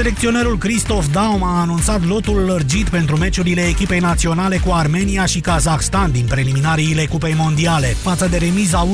Selecționerul Christoph Daum a anunțat lotul lărgit pentru meciurile echipei naționale cu Armenia și Kazakhstan din preliminariile Cupei Mondiale. Față de remiza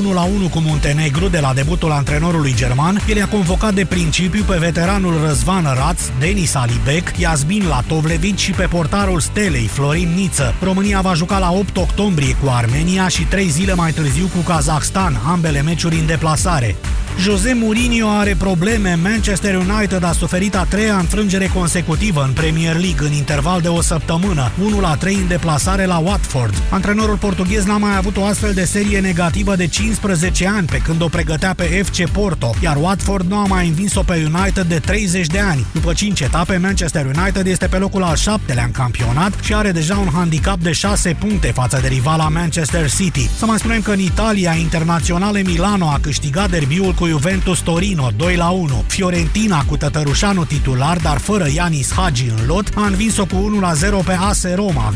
1-1 cu Muntenegru de la debutul antrenorului german, el a convocat de principiu pe veteranul Răzvan Raț, Denis Alibek, Iasmin Latovlevici și pe portarul Stelei, Florin Niță. România va juca la 8 octombrie cu Armenia și 3 zile mai târziu cu Kazakhstan, ambele meciuri în deplasare. Jose Mourinho are probleme. Manchester United a suferit a treia înfrângere consecutivă în Premier League în interval de o săptămână, 1 la 3 în deplasare la Watford. Antrenorul portughez n-a mai avut o astfel de serie negativă de 15 ani pe când o pregătea pe FC Porto, iar Watford nu a mai învins-o pe United de 30 de ani. După 5 etape, Manchester United este pe locul al șaptelea în campionat și are deja un handicap de 6 puncte față de rivala Manchester City. Să mai spunem că în Italia, Internaționale Milano a câștigat derbiul cu Juventus Torino 2 la 1. Fiorentina cu Tătărușanu titular, dar fără Ianis Hagi în lot, a învins-o cu 1 la 0 pe AS Roma.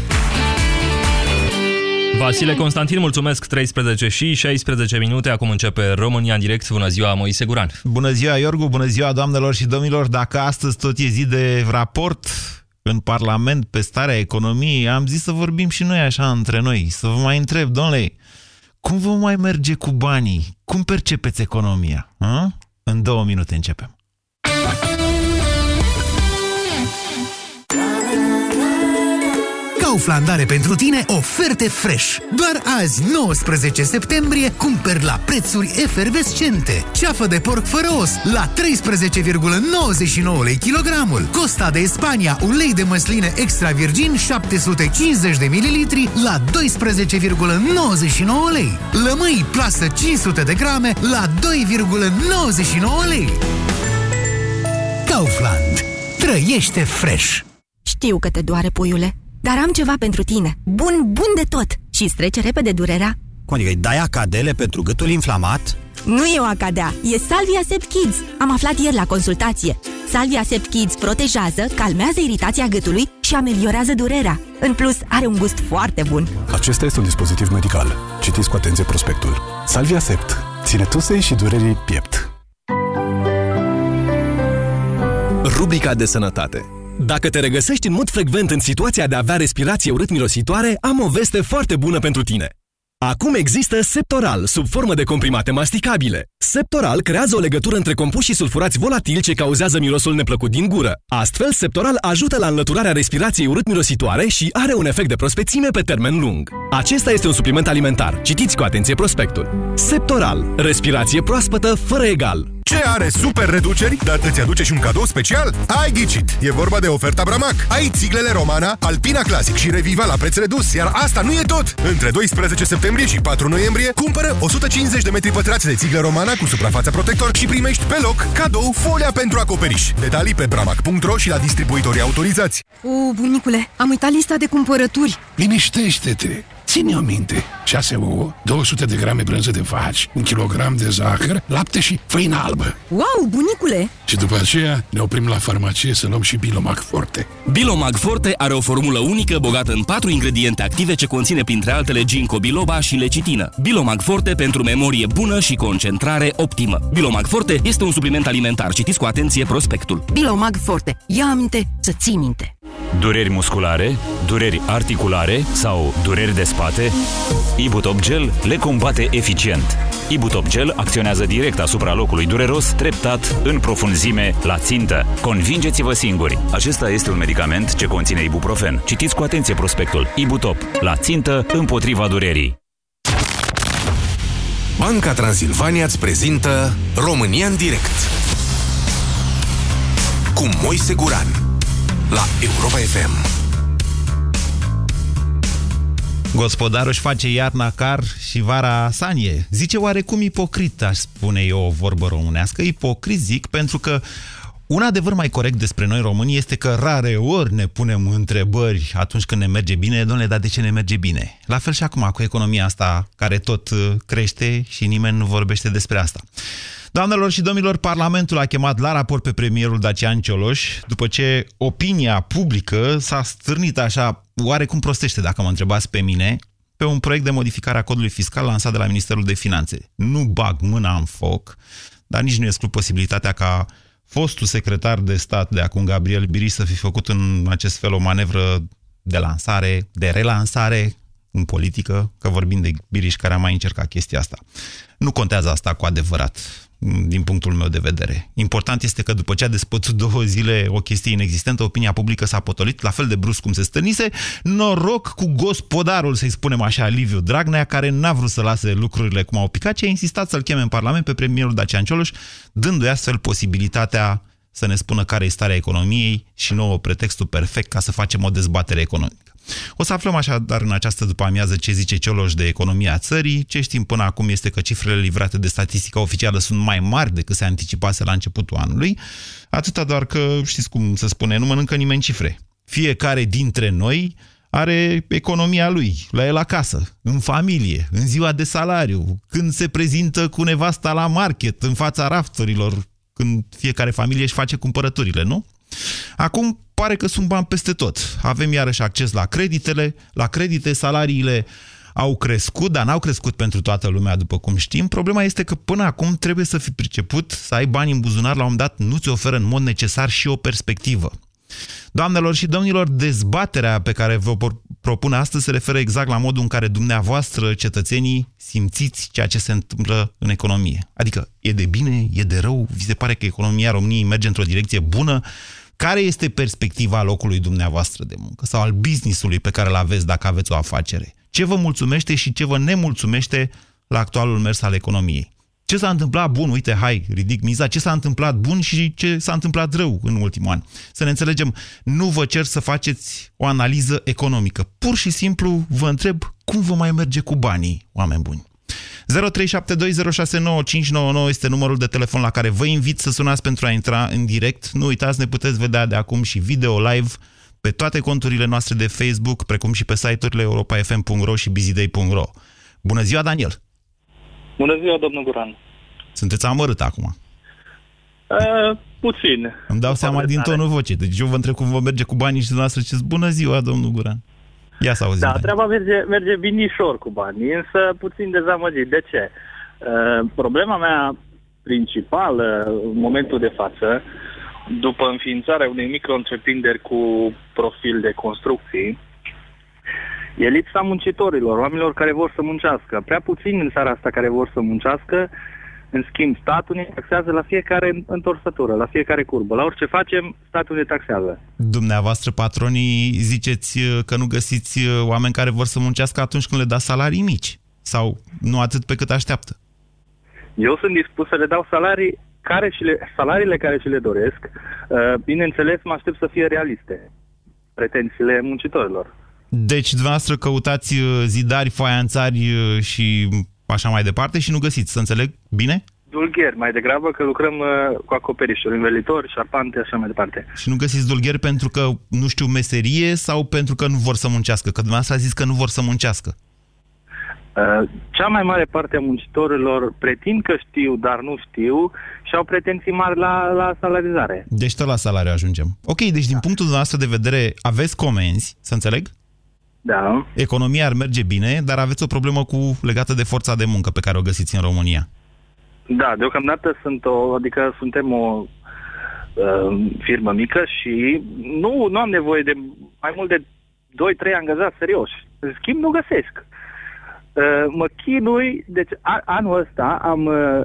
Vasile Constantin, mulțumesc, 13 și 16 minute, acum începe România în direct. Bună ziua, Moise Guran. Bună ziua, Iorgu, bună ziua, doamnelor și domnilor. Dacă astăzi tot e zi de raport în Parlament pe starea economiei, am zis să vorbim și noi așa între noi, să vă mai întreb, domnule, cum vă mai merge cu banii? Cum percepeți economia? A? În două minute începem. Kaufland are pentru tine oferte fresh. Doar azi, 19 septembrie, cumperi la prețuri efervescente. Ceafă de porc fără os la 13,99 lei kilogramul. Costa de Spania, ulei de măsline extra virgin 750 de mililitri la 12,99 lei. Lămâi plasă 500 de grame la 2,99 lei. Kaufland. Trăiește fresh! Știu că te doare, puiule, dar am ceva pentru tine. Bun, bun de tot! Și strece repede durerea. Cum adică îi dai acadele pentru gâtul inflamat? Nu e o acadea, e Salvia Sept Kids. Am aflat ieri la consultație. Salvia Sept Kids protejează, calmează iritația gâtului și ameliorează durerea. În plus, are un gust foarte bun. Acesta este un dispozitiv medical. Citiți cu atenție prospectul. Salvia Sept. Ține tusei și durerii piept. Rubrica de sănătate dacă te regăsești în mod frecvent în situația de a avea respirație urât-mirositoare, am o veste foarte bună pentru tine. Acum există Septoral, sub formă de comprimate masticabile. Septoral creează o legătură între compușii sulfurați volatili ce cauzează mirosul neplăcut din gură. Astfel, Septoral ajută la înlăturarea respirației urât-mirositoare și are un efect de prospețime pe termen lung. Acesta este un supliment alimentar. Citiți cu atenție prospectul. Septoral. Respirație proaspătă fără egal. Ce are super reduceri, dar îți aduce și un cadou special? Ai ghicit! E vorba de oferta Bramac. Ai țiglele Romana, Alpina Classic și Reviva la preț redus, iar asta nu e tot! Între 12 septembrie și 4 noiembrie, cumpără 150 de metri pătrați de țiglă Romana cu suprafața protector și primești pe loc cadou folia pentru acoperiș. Detalii pe bramac.ro și la distribuitorii autorizați. O, bunicule, am uitat lista de cumpărături. Liniștește-te! Ține-o minte. 6 ouă, 200 de grame brânză de vaci, un kilogram de zahăr, lapte și făină albă. Wow, bunicule! Și după aceea ne oprim la farmacie să luăm și Bilomag Forte. Bilomag Forte are o formulă unică bogată în patru ingrediente active ce conține printre altele ginkgo biloba și lecitină. Bilomag Forte pentru memorie bună și concentrare optimă. Bilomag Forte este un supliment alimentar. Citiți cu atenție prospectul. Bilomag Forte. Ia aminte să ții minte. Dureri musculare, dureri articulare sau dureri de spate? Ibutop Gel le combate eficient. Ibutop Gel acționează direct asupra locului dureros, treptat, în profunzime, la țintă. Convingeți-vă singuri! Acesta este un medicament ce conține ibuprofen. Citiți cu atenție prospectul. Ibutop. La țintă, împotriva durerii. Banca Transilvania îți prezintă România în direct cu Moise Guran la Europa FM. Gospodarul își face iarna car și vara sanie. Zice oarecum ipocrit, aș spune eu o vorbă românească. Ipocrit zic pentru că un adevăr mai corect despre noi români este că rare ori ne punem întrebări atunci când ne merge bine, domnule, dar de ce ne merge bine? La fel și acum cu economia asta care tot uh, crește și nimeni nu vorbește despre asta. Doamnelor și domnilor, Parlamentul a chemat la raport pe premierul Dacian Cioloș după ce opinia publică s-a stârnit așa, oarecum prostește dacă mă întrebați pe mine, pe un proiect de modificare a codului fiscal lansat de la Ministerul de Finanțe. Nu bag mâna în foc, dar nici nu exclu posibilitatea ca fostul secretar de stat de acum, Gabriel Biriș, să fi făcut în acest fel o manevră de lansare, de relansare în politică, că vorbim de Biriș care a mai încercat chestia asta. Nu contează asta cu adevărat din punctul meu de vedere. Important este că după ce a despățut două zile o chestie inexistentă, opinia publică s-a potolit, la fel de brusc cum se stănise, noroc cu gospodarul, să-i spunem așa, Liviu Dragnea, care n-a vrut să lase lucrurile cum au picat, ci a insistat să-l cheme în Parlament pe premierul Dacian Cioloș, dându-i astfel posibilitatea să ne spună care e starea economiei și nouă pretextul perfect ca să facem o dezbatere economică. O să aflăm așadar în această după amiază ce zice Cioloș de economia țării. Ce știm până acum este că cifrele livrate de statistica oficială sunt mai mari decât se anticipase la începutul anului. Atâta doar că, știți cum se spune, nu mănâncă nimeni cifre. Fiecare dintre noi are economia lui, la el acasă, în familie, în ziua de salariu, când se prezintă cu nevasta la market, în fața rafturilor, când fiecare familie își face cumpărăturile, nu? Acum pare că sunt bani peste tot. Avem iarăși acces la creditele, la credite, salariile au crescut, dar n-au crescut pentru toată lumea, după cum știm. Problema este că până acum trebuie să fi priceput, să ai bani în buzunar, la un dat nu ți oferă în mod necesar și o perspectivă. Doamnelor și domnilor, dezbaterea pe care vă propun astăzi se referă exact la modul în care dumneavoastră, cetățenii, simțiți ceea ce se întâmplă în economie. Adică, e de bine, e de rău, vi se pare că economia României merge într-o direcție bună, care este perspectiva locului dumneavoastră de muncă sau al businessului pe care îl aveți dacă aveți o afacere? Ce vă mulțumește și ce vă nemulțumește la actualul mers al economiei? Ce s-a întâmplat bun? Uite, hai, ridic miza. Ce s-a întâmplat bun și ce s-a întâmplat rău în ultimul an? Să ne înțelegem, nu vă cer să faceți o analiză economică. Pur și simplu vă întreb cum vă mai merge cu banii, oameni buni. 0372069599 este numărul de telefon la care vă invit să sunați pentru a intra în direct. Nu uitați, ne puteți vedea de acum și video live pe toate conturile noastre de Facebook, precum și pe site-urile europa.fm.ro și bizidei.ro. Bună ziua, Daniel! Bună ziua, domnul Guran! Sunteți amărât acum. Uh, puțin. Îmi dau seama din tonul vocii. Deci eu vă întreb cum vă merge cu banii și dumneavoastră ce bună ziua, domnul Guran. Ia să auzim. Da, treaba merge, merge binișor cu banii, însă puțin dezamăgit. De ce? Uh, problema mea principală în momentul de față, după înființarea unei micro-întreprinderi cu profil de construcții, e lipsa muncitorilor, oamenilor care vor să muncească. Prea puțin în țara asta care vor să muncească în schimb, statul ne taxează la fiecare întorsătură, la fiecare curbă. La orice facem, statul ne taxează. Dumneavoastră, patronii, ziceți uh, că nu găsiți uh, oameni care vor să muncească atunci când le dați salarii mici. Sau nu atât pe cât așteaptă. Eu sunt dispus să le dau salarii care și le, salariile care și le doresc. Uh, bineînțeles, mă aștept să fie realiste pretențiile muncitorilor. Deci, dumneavoastră căutați zidari, faianțari și așa mai departe și nu găsiți, să înțeleg bine? Dulgheri, mai degrabă că lucrăm uh, cu acoperișuri, învelitori, șarpante, așa mai departe. Și nu găsiți dulgheri pentru că nu știu meserie sau pentru că nu vor să muncească? Că dumneavoastră a zis că nu vor să muncească. Uh, cea mai mare parte a muncitorilor pretind că știu, dar nu știu și au pretenții mari la, la salarizare. Deci tot la salariu ajungem. Ok, deci din punctul nostru de vedere aveți comenzi, să înțeleg? Da. Economia ar merge bine, dar aveți o problemă cu legată de forța de muncă pe care o găsiți în România. Da, deocamdată sunt o, adică suntem o uh, firmă mică și nu, nu am nevoie de mai mult de 2-3 angajați serioși. În schimb, nu găsesc. Uh, mă chinui, deci a, anul ăsta am, uh,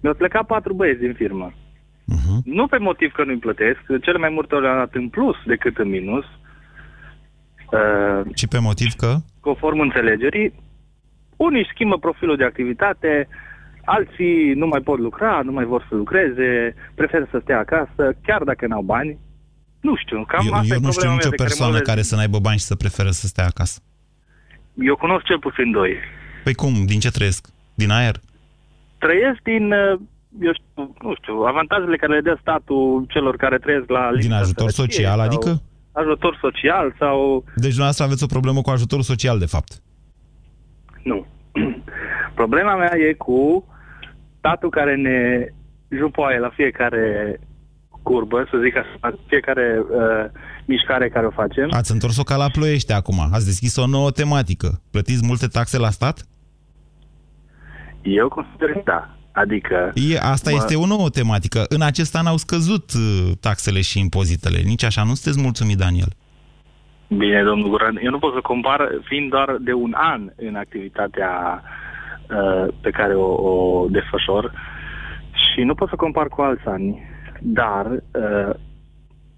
mi-au plecat patru băieți din firmă. Uh-huh. Nu pe motiv că nu-i plătesc, cele mai multe ori am dat în plus decât în minus. Uh, și pe motiv că? Conform înțelegerii, unii își schimbă profilul de activitate, alții nu mai pot lucra, nu mai vor să lucreze, preferă să stea acasă, chiar dacă n-au bani. Nu știu, cam eu, asta eu e nu știu nicio persoană care, care să n-aibă bani și să preferă să stea acasă. Eu cunosc cel puțin doi. Păi cum? Din ce trăiesc? Din aer? Trăiesc din, uh, eu știu, nu știu, avantajele care le dă statul celor care trăiesc la... Din ajutor social, sau... adică? Ajutor social sau... Deci dumneavoastră aveți o problemă cu ajutorul social, de fapt. Nu. Problema mea e cu statul care ne jupoaie la fiecare curbă, să zic așa, la fiecare uh, mișcare care o facem. Ați întors-o ca la ploiește acum. Ați deschis o nouă tematică. Plătiți multe taxe la stat? Eu consider că da. Adică... E, asta mă... este o nouă tematică. În acest an au scăzut uh, taxele și impozitele. Nici așa nu sunteți mulțumit, Daniel. Bine, domnul Guran, eu nu pot să compar, fiind doar de un an în activitatea uh, pe care o, o desfășor și nu pot să compar cu alți ani, dar uh,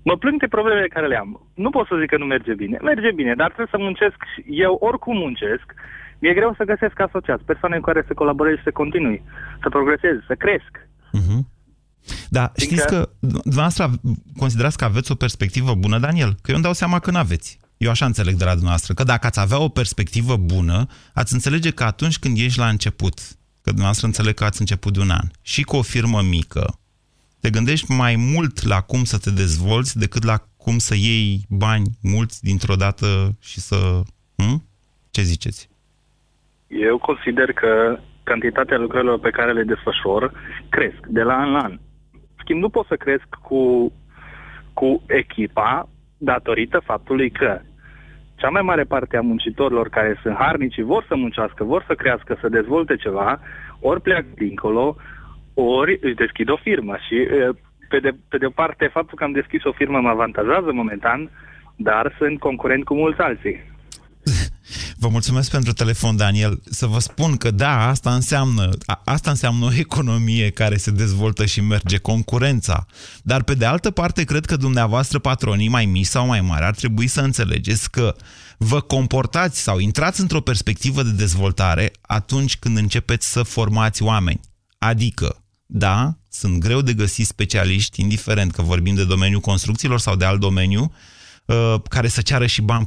mă plâng de problemele care le am. Nu pot să zic că nu merge bine. Merge bine, dar trebuie să muncesc. Eu oricum muncesc. Mi-e greu să găsesc asociați, persoane cu care să colaborez și să continui, să progresez, să cresc. Uh-huh. Da, știți că dumneavoastră considerați că aveți o perspectivă bună, Daniel? Că eu îmi dau seama că nu aveți. Eu așa înțeleg de la dumneavoastră, că dacă ați avea o perspectivă bună, ați înțelege că atunci când ești la început, că dumneavoastră înțeleg că ați început de un an, și cu o firmă mică, te gândești mai mult la cum să te dezvolți decât la cum să iei bani mulți dintr-o dată și să... Hm? Ce ziceți? Eu consider că cantitatea lucrărilor pe care le desfășor cresc de la an la an. Schimb, nu pot să cresc cu, cu echipa datorită faptului că cea mai mare parte a muncitorilor care sunt harnici și vor să muncească, vor să crească, să dezvolte ceva, ori pleacă dincolo, ori își deschid o firmă. Și pe de, pe de o parte, faptul că am deschis o firmă mă avantajează momentan, dar sunt concurent cu mulți alții. Vă mulțumesc pentru telefon, Daniel. Să vă spun că da, asta înseamnă, a, asta înseamnă o economie care se dezvoltă și merge concurența. Dar pe de altă parte, cred că dumneavoastră, patronii mai mici sau mai mari, ar trebui să înțelegeți că vă comportați sau intrați într-o perspectivă de dezvoltare atunci când începeți să formați oameni. Adică, da, sunt greu de găsit specialiști, indiferent că vorbim de domeniul construcțiilor sau de alt domeniu, uh, care să ceară și bani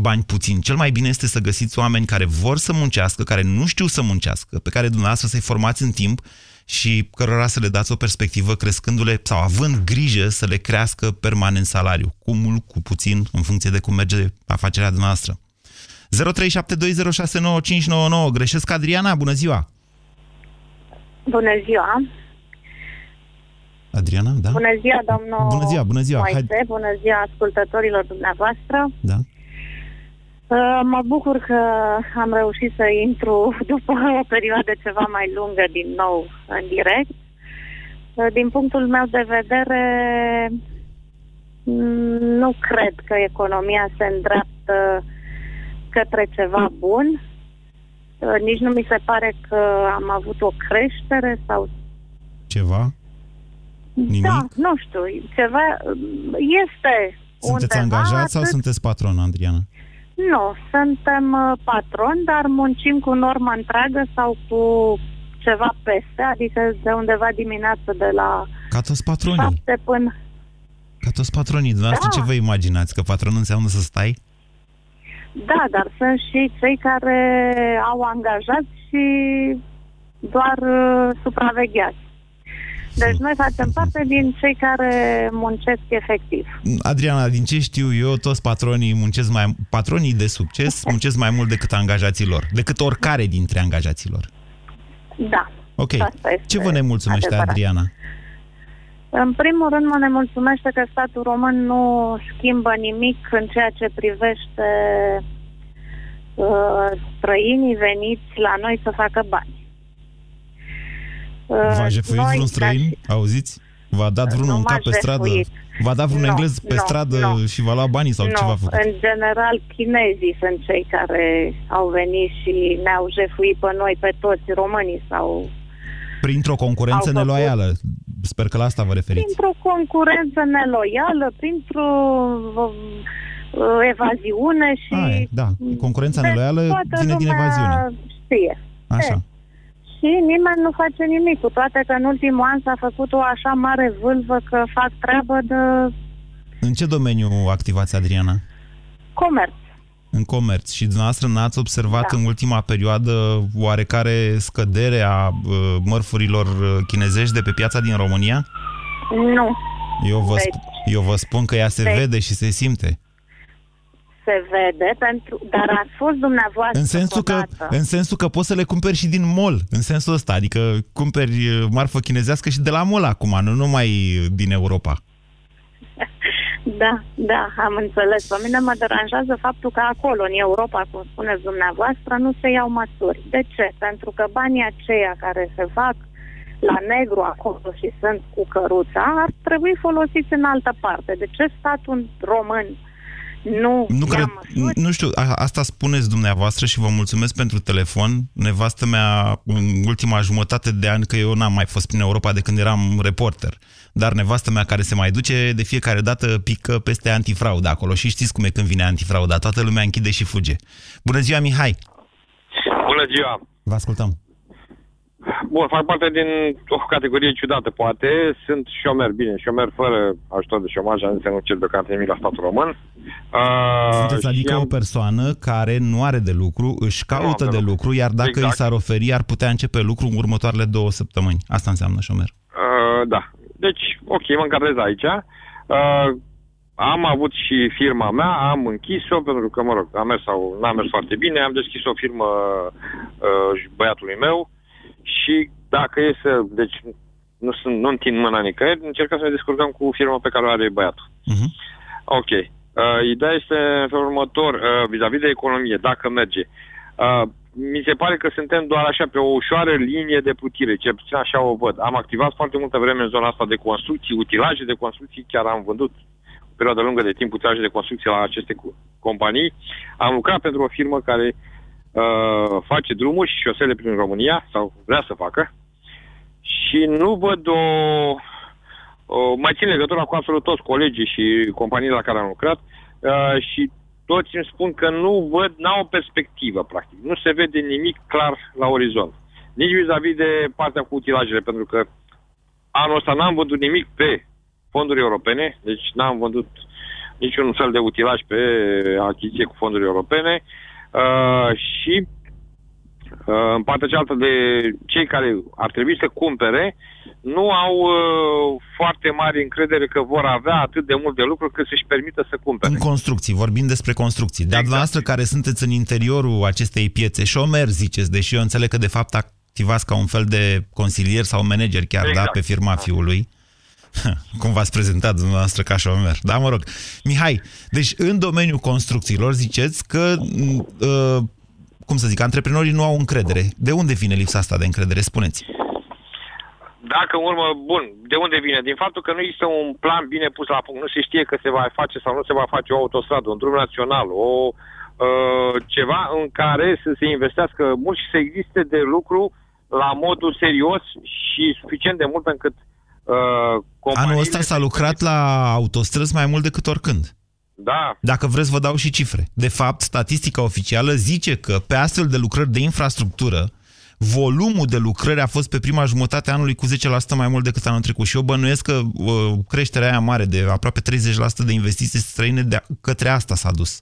bani puțin. Cel mai bine este să găsiți oameni care vor să muncească, care nu știu să muncească, pe care dumneavoastră să-i formați în timp și cărora să le dați o perspectivă crescându-le sau având grijă să le crească permanent salariu, cu mult, cu puțin, în funcție de cum merge afacerea noastră. 0372069599. Greșesc, Adriana? Bună ziua! Bună ziua! Adriana, da? Bună ziua, domnul Bună ziua, bună ziua! Moise, Hai... bună ziua ascultătorilor dumneavoastră! Da. Uh, mă bucur că am reușit să intru după o perioadă ceva mai lungă din nou în direct. Uh, din punctul meu de vedere, mm, nu cred că economia se îndreaptă către ceva bun. Uh, nici nu mi se pare că am avut o creștere sau... Ceva? Nimic? Da, nu știu, ceva este Sunteți undeva, angajat atât... sau sunteți patron, Adriana? Nu, suntem uh, patroni, dar muncim cu normă întreagă sau cu ceva peste, adică de undeva dimineață de la Ca toți patronii. 7 până... Ca toți patronii. Dumneavoastră Da. ce vă imaginați? Că patron înseamnă să stai? Da, dar sunt și cei care au angajat și doar uh, supravegheați. Deci noi facem parte din cei care muncesc efectiv. Adriana, din ce știu eu, toți patronii muncesc mai, patronii de succes muncesc mai mult decât angajații lor, decât oricare dintre angajații lor. Da. Ok. Asta este Ce vă nemulțumește, adevărat. Adriana? În primul rând mă nemulțumește că statul român nu schimbă nimic în ceea ce privește uh, străinii veniți la noi să facă bani. Uh, V-a jefuit noi, vreun ca străin? și- Auziți? V-a dat vreunul Nu un m-a cap pe stradă? jefuit. V-a dat vreun Nu, englez pe nu, stradă nu. și v-a luat banii sau ce v-a nu, făcut? în general chinezii sunt cei care au venit și ne-au jefuit pe noi, pe toți românii sau Printr-o concurență Au făcut- neloială. Sper că la asta vă referiți. printr-o concurență neloială, printr-o uh, evaziune și... Aia, da. Concurența Deci neloială toată vine din lumea evaziune. Știe. Așa. Și nimeni nu face nimic, cu toate că în ultimul an s-a făcut o așa mare vâlvă că fac treabă de În ce domeniu activați, Adriana? comerț. În comerț. Și dumneavoastră n-ați observat Da. în ultima perioadă oarecare scădere a uh, mărfurilor uh, chinezești de pe piața din România? Nu. Eu vă, Deci- sp- eu vă spun că ea se Deci- vede și se simte. Se vede, pentru, dar ați fost dumneavoastră În sensul, că, odată. în sensul că poți să le cumperi și din mall, în sensul ăsta. Adică cumperi uh, marfă chinezească și de la mall acum, nu numai din Europa. Da, da, am înțeles. Pe mine mă deranjează faptul că acolo, în Europa, cum spuneți dumneavoastră, nu se iau măsuri. De ce? Pentru că banii aceia care se fac la negru acolo și sunt cu căruța, ar trebui folosiți în altă parte. De ce statul român nu, nu, cred, nu știu, a, asta spuneți dumneavoastră și vă mulțumesc pentru telefon. Nevastă mea, în ultima jumătate de ani, că eu n-am mai fost prin Europa de când eram reporter, dar nevastă mea care se mai duce, de fiecare dată pică peste antifraudă acolo și știți cum e când vine antifrauda, toată lumea închide și fuge. Bună ziua, Mihai! Bună ziua! Vă ascultăm! Bun, fac parte din o categorie ciudată, poate. Sunt șomer, bine, șomer fără ajutor de șomaj, am zis nu cer deocamdată nimic la statul român. Uh, Sunteți adică am... o persoană care nu are de lucru, își caută de, de lucru, lucru, iar dacă exact. îi s-ar oferi, ar putea începe lucru în următoarele două săptămâni. Asta înseamnă șomer. Uh, da. Deci, ok, mă încadrez aici. Uh, am avut și firma mea, am închis-o, pentru că, mă rog, a mers sau n-a mers foarte bine, am deschis o firmă uh, băiatului meu, și dacă e să... Deci nu, sunt, nu întind mâna nicăieri, încercăm să ne descurcăm cu firma pe care o are băiatul. Uh-huh. Ok. Uh, ideea este în felul următor, uh, vis-a-vis de economie, dacă merge. Uh, mi se pare că suntem doar așa pe o ușoară linie de plutire, ce puțin așa o văd. Am activat foarte multă vreme în zona asta de construcții, utilaje de construcții, chiar am vândut o perioadă lungă de timp utilaje de construcții la aceste companii. Am lucrat pentru o firmă care uh, uh, face drumuri și șosele prin România, sau vrea să facă, și nu văd o... o mai țin legătura cu absolut toți colegii și companiile la care am lucrat uh, și toți îmi spun că nu văd, n-au o perspectivă, practic. Nu se vede nimic clar la orizont. Nici vis-a-vis de partea cu utilajele, pentru că anul ăsta n-am vândut nimic pe fonduri europene, deci n-am vândut niciun fel de utilaj pe achiziție cu fonduri europene. Uh, Uh, și uh, în partea cealaltă de cei care ar trebui să cumpere, nu au uh, foarte mare încredere că vor avea atât de mult de lucru cât să-și permită să cumpere. În construcții, vorbim despre construcții. Dar exact. dumneavoastră care sunteți în interiorul acestei piețe, șomer ziceți, deși eu înțeleg că de fapt activați ca un fel de consilier sau manager chiar, da, exact. da, pe firma fiului. Cum v-ați prezentat dumneavoastră ca șomer. Da, mă rog. Mihai, deci în domeniul construcțiilor ziceți că, uh, cum să zic, antreprenorii nu au încredere. De unde vine lipsa asta de încredere? Spuneți. Dacă în urmă, bun, de unde vine? Din faptul că nu există un plan bine pus la punct. Nu se știe că se va face sau nu se va face o autostradă, un drum național, o, uh, ceva în care să se investească mult și să existe de lucru la modul serios și suficient de mult încât uh, Uh, Anul ăsta s-a lucrat la autostrăzi mai mult decât oricând. Da. Dacă vreți, vă dau și cifre. De fapt, statistica oficială zice că pe astfel de lucrări de infrastructură, volumul de lucrări a fost pe prima jumătate a anului cu 10% mai mult decât anul trecut. Și eu bănuiesc că uh, creșterea aia mare de aproape 30% de investiții străine de, către asta s-a dus.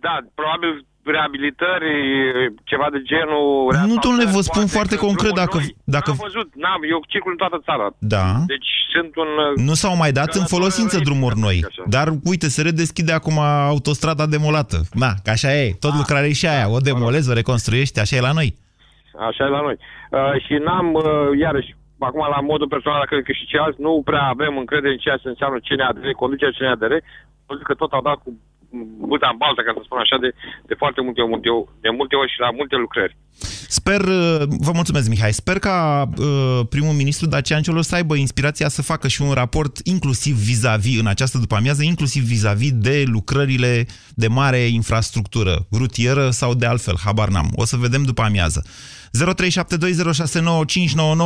Da, probabil reabilitări, ceva de genul... Nu, domnule, vă spun foarte concret dacă... dacă... N-am văzut, n-am, eu circul în toată țara. Da. Deci sunt un... Nu s-au mai dat în folosință drumuri noi. Dar, uite, se redeschide acum autostrada demolată. Na, că așa e. Tot A, lucrarea e și aia. O demolezi, o reconstruiești, așa e la noi. Așa e la noi. Uh, și n-am, uh, iarăși, acum la modul personal, cred că și ceilalți, nu prea avem încredere în ceea ce înseamnă CNADR, conducerea CNADR, că tot au dat cu buta în baltă, ca să spun așa, de, de foarte multe, multe, de multe ori și la multe lucrări. Sper, uh, vă mulțumesc, Mihai, sper ca uh, primul ministru Dacian Cioloș să aibă inspirația să facă și un raport inclusiv vis-a-vis, -vis, în această după-amiază, inclusiv vis-a-vis -vis de lucrările de mare infrastructură, rutieră sau de altfel, habar n-am. O să vedem după amiază. 0372069599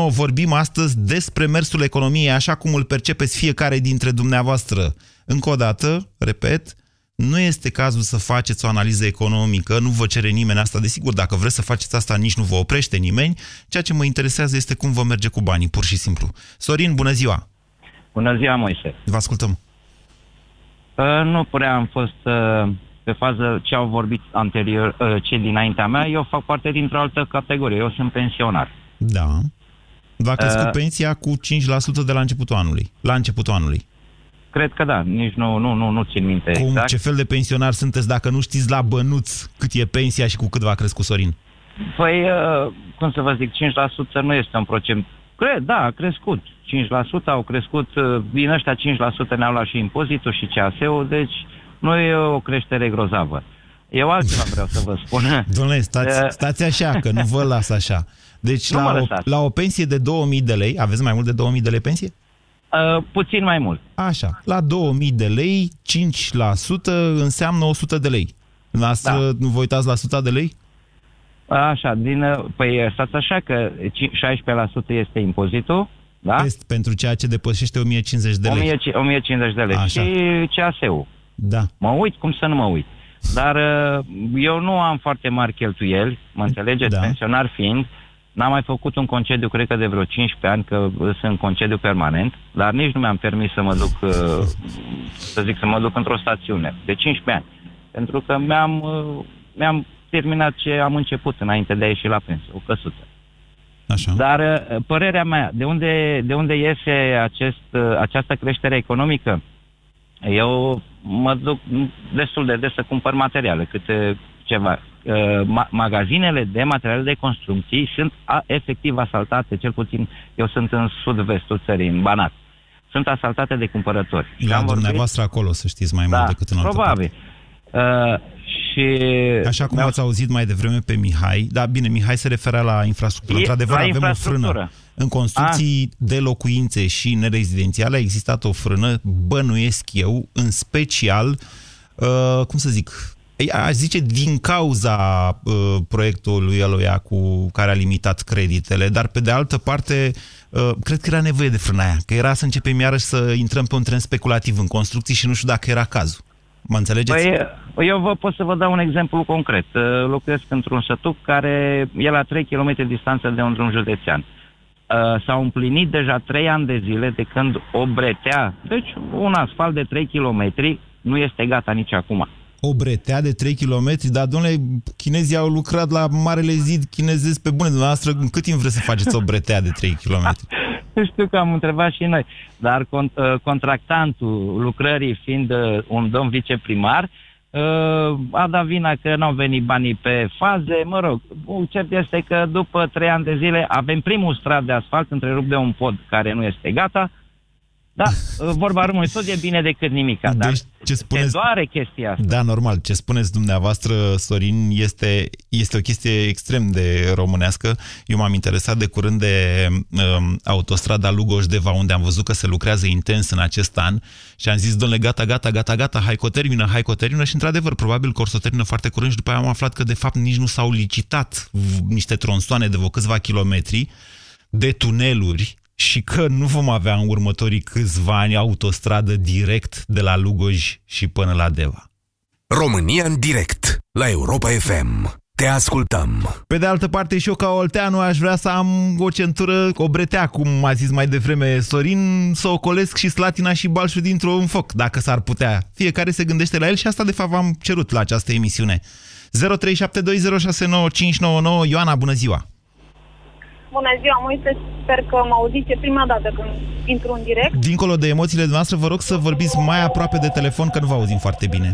vorbim astăzi despre mersul economiei așa cum îl percepeți fiecare dintre dumneavoastră. Încă o dată, repet, nu este cazul să faceți o analiză economică, nu vă cere nimeni asta. Desigur, dacă vreți să faceți asta, nici nu vă oprește nimeni. Ceea ce mă interesează este cum vă merge cu banii, pur și simplu. Sorin, bună ziua! Bună ziua, Moise! Vă ascultăm! Uh, nu prea am fost uh, pe fază ce au vorbit anterior uh, cei dinaintea mea. Eu fac parte dintr-o altă categorie. Eu sunt pensionar. Da. V-a crescut uh, pensia cu 5% de la începutul anului. La începutul anului. Cred că da, nici nu, nu, nu, nu țin minte Cum, exact. Ce fel de pensionar sunteți dacă nu știți la bănuț cât e pensia și cu cât va crescut Sorin? Păi, uh, cum să vă zic, 5% nu este un procent. Cred, da, a crescut. 5% au crescut, uh, din ăștia 5% ne-au luat și impozitul și CAS-ul, deci nu e o creștere grozavă. Eu altceva vreau să vă spun. Domnule, stați, Uh, stați așa, că nu vă las așa. Deci Nu mă la o, lăsați. la o pensie de 2000 de lei, aveți mai mult de 2000 de lei pensie? Uh, puțin mai mult. Așa, la 2000 de lei, 5% înseamnă 100 de lei. Noastră, da. nu vă uitați la 100 de lei? Așa, din, uh, păi stați așa că ci- 16% este impozitul, da? Este pentru ceea ce depășește 1050 de lei. 1000 1500 de lei. Așa. Și CAS-ul. Da. Mă uit, cum să nu mă uit. Dar uh, eu nu am foarte mari cheltuieli, mă înțelegeți, Da. pensionar fiind, n-am mai făcut un concediu, cred că de vreo 15 ani, că uh, sunt concediu permanent, dar nici nu mi-am permis să mă duc, uh, să zic, să mă duc într-o stațiune, de 15 ani. Pentru că mi-am, uh, mi-am terminat ce am început înainte de a ieși la pensie, o căsuță. Așa. Dar uh, părerea mea, de unde, de unde iese acest, uh, această creștere economică? Eu mă duc destul de des să cumpăr materiale, câte ceva. Uh, Ma- magazinele de materiale de construcții sunt a, efectiv asaltate, cel puțin eu sunt în sud-vestul țării, în Banat. Sunt asaltate de cumpărători. Și La am vorbit- dumneavoastră acolo, să știți, mai Da, mult decât în altă probabil. parte. Uh, și Așa cum ați auzit mai devreme pe Mihai, da, bine, Mihai se referea la infrastructură. E- Într-adevăr, la avem o infrastructură. frână. În construcții de locuințe și nerezidențiale a existat o frână, bănuiesc eu, în special, uh, cum să zic, ei, aș zice din cauza uh, proiectului ăluia cu care a limitat creditele, dar pe de altă parte, uh, cred că era nevoie de frâna aia, că era să începem iarăși să intrăm pe un trend speculativ în construcții și nu știu dacă era cazul. Mă înțelegeți? Păi, eu vă pot să vă dau un exemplu concret. Uh, Locuiesc într-un sătuc care e la 3 km distanță de un drum județean. Uh, S-au împlinit deja 3 ani de zile de când o bretea, deci un asfalt de 3 km, nu este gata nici acum. O bretea de 3 km, dar, domnule, chinezii au lucrat la Marele Zid chinezesc pe bune. Dumneavoastră, în cât timp vreți să faceți o bretea de 3 km? Știu că am întrebat și noi, dar con- uh, contractantul lucrării fiind uh, un domn viceprimar, uh, a dat vina că nu au venit banii pe faze, mă rog, bun, cert este că după trei ani de zile avem primul strat de asfalt întrerupt de un pod care nu este gata, da, uh, vorba rămâne, tot e bine decât nimica, dar Deci, ce spuneți... te doare chestia asta. Da, normal. Ce spuneți dumneavoastră, Sorin, este, este o chestie extrem de românească. Eu m-am interesat de curând de um, autostrada Lugoj-Deva, unde am văzut că se lucrează intens în acest an și am zis, domnule, gata, gata, gata, gata, hai că o termină, hai că o termină și, într-adevăr, probabil că o să o termină foarte curând și după aia am aflat că, de fapt, nici nu s-au licitat v- niște tronsoane de vreo câțiva kilometri de tuneluri și că nu vom avea în următorii câțiva ani autostradă direct de la Lugoj și până la Deva. România în direct la Europa FM. Te ascultăm. Pe de altă parte, și eu ca olteanu aș vrea să am o centură, o bretea, cum a zis mai devreme Sorin, să ocolesc și Slatina și Balșul dintr-un foc, dacă s-ar putea. Fiecare se gândește la el și asta de fapt v-am cerut la această emisiune. 0372069599 Ioana, bună ziua! Bună ziua, Moise, sper că mă auziți, e prima dată când intru în direct. Dincolo de emoțiile noastre, vă rog să vorbiți mai aproape de telefon, că nu vă auzim foarte bine.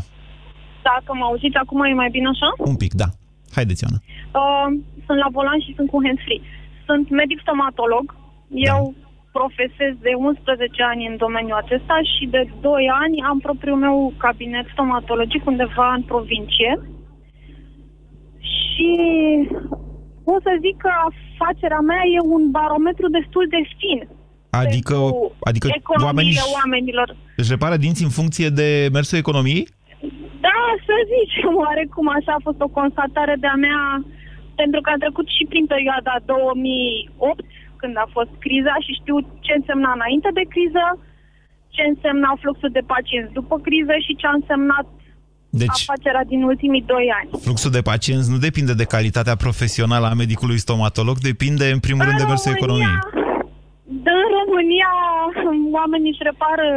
Dacă mă auziți acum e mai bine așa? Un pic, da. Haideți, Ioana. Uh, sunt la volan și sunt cu hands-free. Sunt medic stomatolog. Eu profesez de 11 ani în domeniul acesta și de 2 ani am propriul meu cabinet stomatologic undeva în provincie. Și pot să zic că afacerea mea e un barometru destul de fin. Adică, adică Economiile oamenii oamenilor. își repară dinții în funcție de mersul economiei? Da, să zicem, oarecum așa a fost o constatare de-a mea, pentru că am trecut și prin perioada 2008, când a fost criza și știu ce însemna înainte de criză, ce însemna fluxul de pacienți după criză și ce a însemnat Deci- afacerea din ultimii doi ani. Fluxul de pacienți nu depinde de calitatea profesională a medicului stomatolog, depinde în primul rând de mersul economiei. În România, oamenii își repară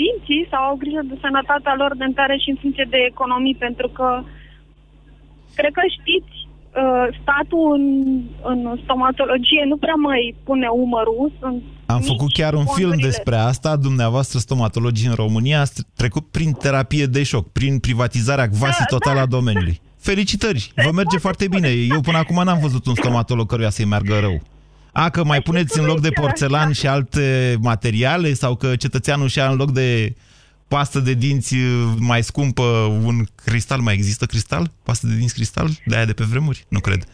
dinții sau au grijă de sănătatea lor dentară și în funcție de economii, pentru că cred că știți, uh, statul în, în stomatologie nu prea mai pune umărul. Sunt Am făcut chiar un film fondurile. despre asta. Dumneavoastră, stomatologii în România, ați trecut prin terapie de șoc, prin privatizarea quasi totală a domeniului. Felicitări! Vă merge foarte bine. Eu până acum n-am văzut un stomatolog căruia să-i meargă rău. A, că mai puneți în loc de porțelan și alte materiale sau că cetățeanul și-a în loc de pastă de dinți uh, mai scumpă, un cristal, mai există cristal? Pastă de dinți cristal? De aia de pe vremuri? Nu cred.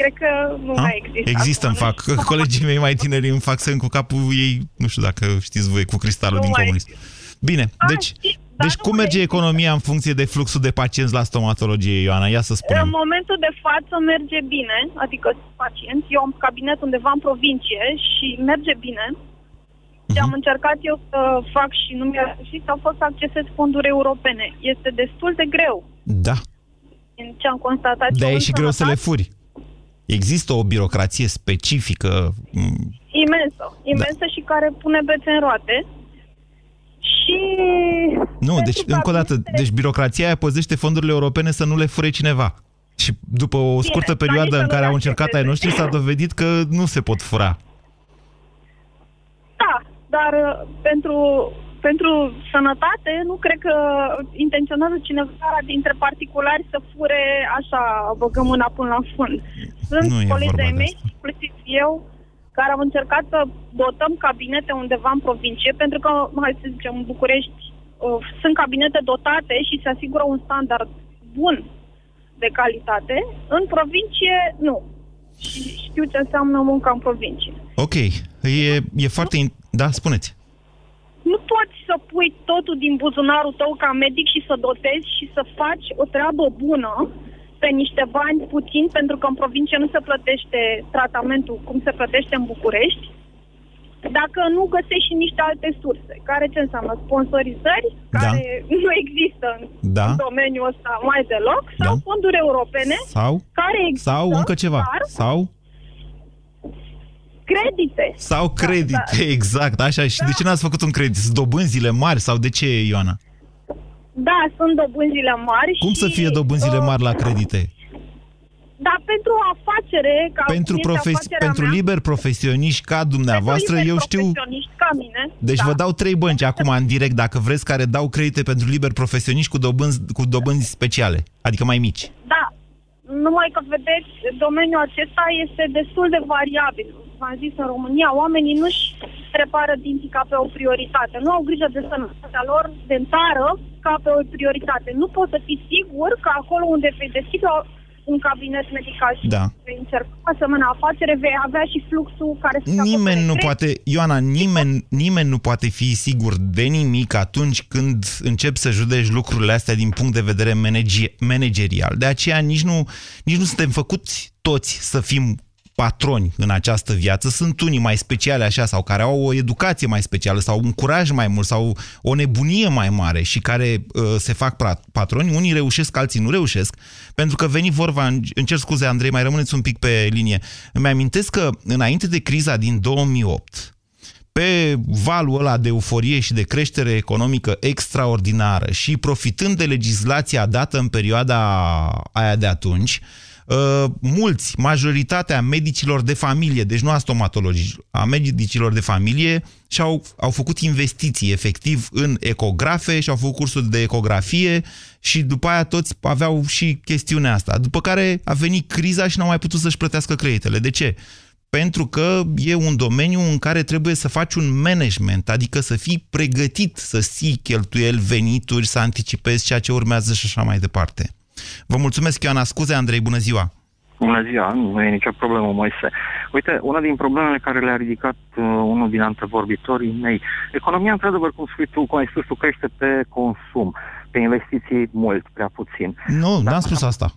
Cred că nu Ha? mai există. Există, îmi acum. fac. Colegii mei mai tineri îmi fac semn cu capul ei, nu știu dacă știți voi, cu cristalul Nu din mai comunism. Bine, deci, deci cum merge economia în funcție de fluxul de pacienți la stomatologie, Ioana? Ia să În spunem. momentul de față merge bine, adică sunt pacienți. Eu am cabinet undeva în provincie și merge bine. Ce Mhm. am încercat eu să fac și nu mi-a reușit a fost să accesez fonduri europene. Este destul de greu. Da, Din ce am constatat de eu e în și greu să le sănătate, furi. Există o birocrație specifică. m, Imensă. Imensă și care pune bețe în roate. Și... Nu, deci, încă o dată, deci birocrația aia păzește fondurile europene să nu le fure cineva. Și după o scurtă Bine, perioadă dar în nici să care nu au le încercat ai noștri, s-a dovedit că nu se pot fura. Da, dar uh, pentru, pentru sănătate nu cred că intenționează cineva dintre particulari să fure așa, băgăm mâna până la fund. Sunt Nu e vorba colegi de mei, inclusiv eu, care am încercat să dotăm cabinete undeva în provincie, pentru că, hai să zicem, în București uh, sunt cabinete dotate și se asigură un standard bun de calitate. În provincie, nu. Și știu ce înseamnă munca în provincie. Ok, e, e foarte... In... Da, spuneți. Nu poți să pui totul din buzunarul tău ca medic și să dotezi și să faci o treabă bună pe niște bani puțin, pentru că în provincie nu se plătește tratamentul cum se plătește în București, dacă nu găsești și niște alte surse. Care ce înseamnă? Sponsorizări, care nu există în Da. domeniul ăsta mai deloc, sau fonduri europene, Sau? care există, Sau încă ceva. dar Sau? Credite. Sau credite, exact, așa. Și de ce n-ați făcut un credit? Sunt dobânzile mari sau de ce, Ioana? Da, sunt dobânzile mari Cum și, să fie dobânzile uh, mari la credite? Da, pentru o afacere, ca Pentru, cum este profes- afacerea pentru mea, liber profesioniști ca dumneavoastră, liberi eu știu... profesioniști ca mine. Deci da. vă dau trei bănci acum în direct, dacă vreți, care dau credite pentru liber profesioniști cu dobânzi, cu dobânzi speciale, adică mai mici. Da, numai că vedeți, domeniul acesta este destul de variabil. V-am zis, în România, oamenii nu-și repară dinții ca pe o prioritate. Nu au grijă de sănătatea lor dentară ca pe o prioritate. Nu poți să fii sigur că acolo unde vei deschide o- un cabinet medical și Da. vei încerca asemenea afacere, vei avea și fluxul care să Nimeni nu acopere poate, Ioana, nimeni, nimeni nu poate fi sigur de nimic atunci când încep să judeci lucrurile astea din punct de vedere manage- managerial. De aceea nici nu, nici nu suntem făcuți toți să fim patroni în această viață. Sunt unii mai speciale așa sau care au o educație mai specială sau un curaj mai mult sau o nebunie mai mare și care uh, se fac pra- patroni. Unii reușesc, alții nu reușesc. Pentru că veni vorba, îmi cer scuze Andrei, mai rămâneți un pic pe linie. Îmi amintesc că înainte de criza din 2008, pe valul ăla de euforie și de creștere economică extraordinară și profitând de legislația dată în perioada aia de atunci, uh, mulți, majoritatea medicilor de familie, deci nu a stomatologilor, a medicilor de familie, și-au au făcut investiții efectiv în ecografe și au făcut cursuri de ecografie și după aia toți aveau și chestiunea asta. După care a venit criza și n-au mai putut să-și plătească creditele. De ce? Pentru că e un domeniu în care trebuie să faci un management, adică să fii pregătit să ții cheltuieli, venituri, să anticipezi ceea ce urmează și așa mai departe. Vă mulțumesc, Ioana. Scuze, Andrei, bună ziua! Bună ziua, nu e nicio problemă, Moise. Uite, una din problemele care le-a ridicat uh, unul din antevorbitorii mei, economia, într-adevăr, cum spui tu, cum ai spus tu, crește pe consum, pe investiții mult, prea puțin. Nu, n-am spus asta.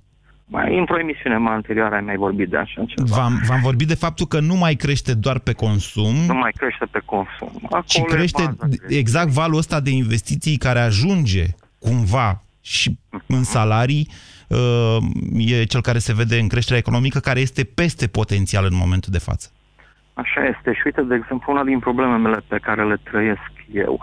Mai într-o emisiune mai anterioară ai mai vorbit de așa ceva. V-am, v-am vorbit de faptul că nu mai crește doar pe consum, Nu mai crește pe consum. Acolo ci e crește baza. exact valul ăsta de investiții care ajunge cumva și în salarii, uh, e cel care se vede în creșterea economică, care este peste potențial în momentul de față. Așa este. Și uite, de exemplu, una din problemele pe care le trăiesc eu.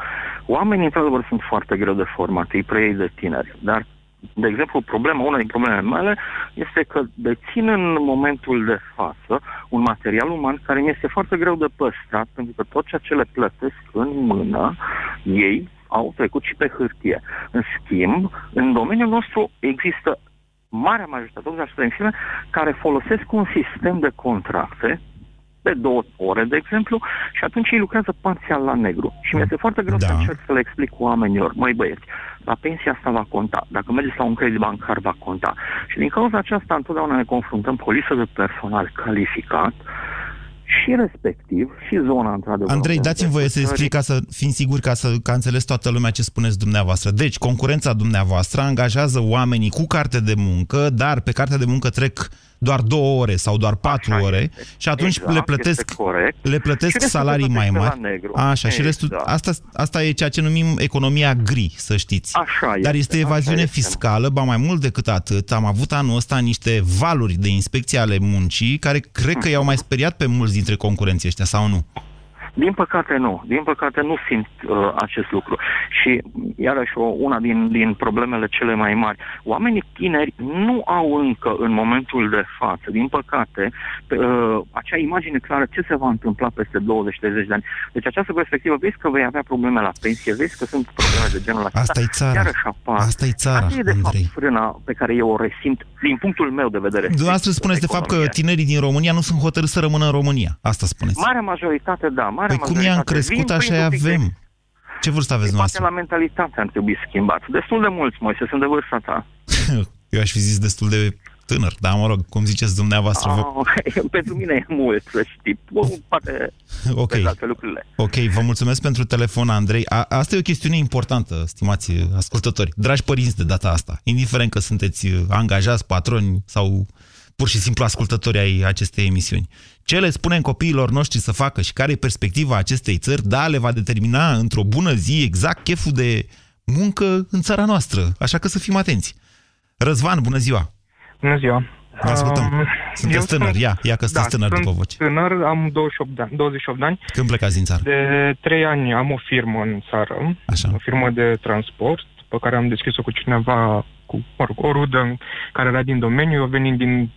Oamenii, într-adevăr, sunt foarte greu de format, îi preiei de tineri, dar de exemplu, problema, una din problemele mele este că dețin în momentul de față un material uman care mi este foarte greu de păstrat, pentru că tot ceea ce le plătesc în mână, ei au trecut și pe hârtie. În schimb, în domeniul nostru există marea majoritate, 80% din firme, care folosesc un sistem de contracte de două ore, de exemplu, și atunci ei lucrează parțial la negru. Și mi-este foarte greu da. să încerc să le explic oamenilor, măi băieți, la pensia asta va conta, dacă mergeți la un credit bancar va conta. Și din cauza aceasta întotdeauna ne confruntăm cu o listă de personal calificat și respectiv și zona într-adevăr. Andrei, dați-mi voie să explic ca să fim siguri ca să ca înțeles toată lumea ce spuneți dumneavoastră. Deci, concurența dumneavoastră angajează oamenii cu carte de muncă, dar pe carte de muncă trec doar două ore sau doar patru Așa ore este. și atunci exact, le plătesc, le plătesc salarii mai mari. Negru. Așa, exact. și restul, exact. asta, asta e ceea ce numim economia gri, să știți. Așa Dar este, este evaziune este. fiscală, ba mai mult decât atât, am avut anul ăsta niște valuri de inspecție ale muncii care cred că i-au mai speriat pe mulți dintre concurenții ăștia, sau nu? Din păcate nu. Din păcate nu simt uh, acest lucru. Și iarăși o, una din, din problemele cele mai mari. Oamenii tineri nu au încă în momentul de față, din păcate, pe, uh, acea imagine clară ce se va întâmpla peste 20-30 de ani. Deci această perspectivă, vezi că vei avea probleme la pensie, vezi că sunt probleme de genul acesta. Asta e țara. Iarăși apar. Asta e țara, Asta e de Andrei. fapt frâna pe care eu o resimt din punctul meu de vedere. Dumneavoastră spuneți de fapt că tinerii din România nu sunt hotărâți să rămână în România. Asta spuneți. Marea majoritate, da. Marea Păi cum i-am majoritate crescut, vin așa îi printr-un pic de- avem. Ce vârstă aveți Poate noastră? la mentalitate ar trebui schimbat. Destul de mulți, Moise, sunt de vârsta ta. Eu aș fi zis destul de tânăr, dar mă rog, cum ziceți dumneavoastră. Vă... Oh, pentru mine e mult, să știi. Bă, Poate Ok. vezi alte lucrurile. Ok, vă mulțumesc pentru telefon, Andrei. A, asta e o chestiune importantă, stimați ascultători. Dragi părinți de data asta, indiferent că sunteți uh, angajați, patroni sau pur și simplu ascultători ai acestei emisiuni. Ce le spunem copiilor noștri să facă și care e perspectiva acestei țări, da, le va determina într-o bună zi exact cheful de muncă în țara noastră. Așa că să fim atenți. Răzvan, bună ziua! Bună ziua! Vă ascultăm. Um, Sunteți eu tânăr, sunt- ia, ia că sunteți da, tânăr sunt după voce. tânăr, am 28 de ani, 28 de ani. Când plecați din țară? De 3 ani am o firmă în țară, Așa. o firmă de transport, pe care am deschis-o cu cineva, cu mă rog, o rudă care era din domeniu, eu venind din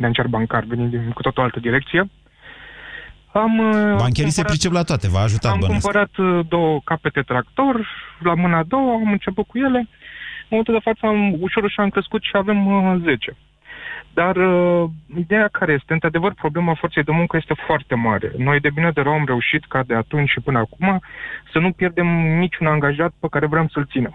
financiar bancar, venind din cu tot o altă direcție. Am, uh, Bancherii se cumpărat- pricep la toate, v-a ajutat am bănuiesc. cumpărat uh, două capete tractor, la mâna a doua, am început cu ele. În momentul de față am ușor ușor am crescut și avem uh, 10. Dar uh, ideea care este, într-adevăr, problema forței de muncă este foarte mare. Noi de bine de rău am reușit ca de atunci și până acum să nu pierdem niciun angajat pe care vrem să-l ținem.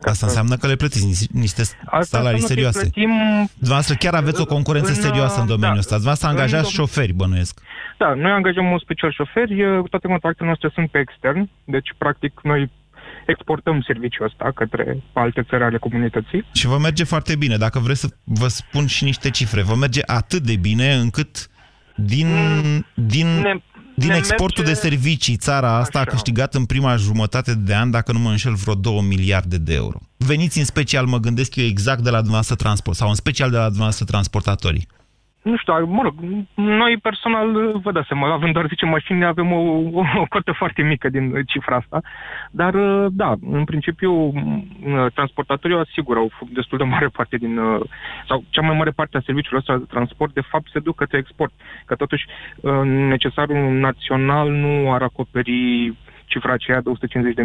Asta înseamnă că le plătiți niște- niște salarii înseamnă că îi serioase. plătim, Dumneavoastră chiar aveți o concurență în, serioasă în da, domeniul ăsta. Dumneavoastră în angajați dom- șoferi, bănuiesc. da, noi angajăm un special șoferi, uh, toate contractele noastre sunt pe extern, deci practic noi exportăm serviciul ăsta către alte țări ale comunității. Și vă merge foarte bine. Dacă vreți să vă spun și niște cifre, vă merge atât de bine încât din, din, Ne- din ne exportul merge- de servicii țara asta a câștigat în prima jumătate de an, dacă nu mă înșel, vreo 2 miliarde de euro. Veniți în special, mă gândesc eu, exact de la dumneavoastră transport, sau în special de la dumneavoastră transportatorii. Nu știu, mă rog, noi personal, vă dați seama, având doar 10 mașini, avem o, o, o cotă foarte mică din cifra asta. Dar, da, în principiu, m, transportatorii asigură o destul de mare parte din, sau cea mai mare parte a serviciului ăsta de transport, de fapt, se duc către export. Că totuși, necesarul național nu ar acoperi cifra aceea de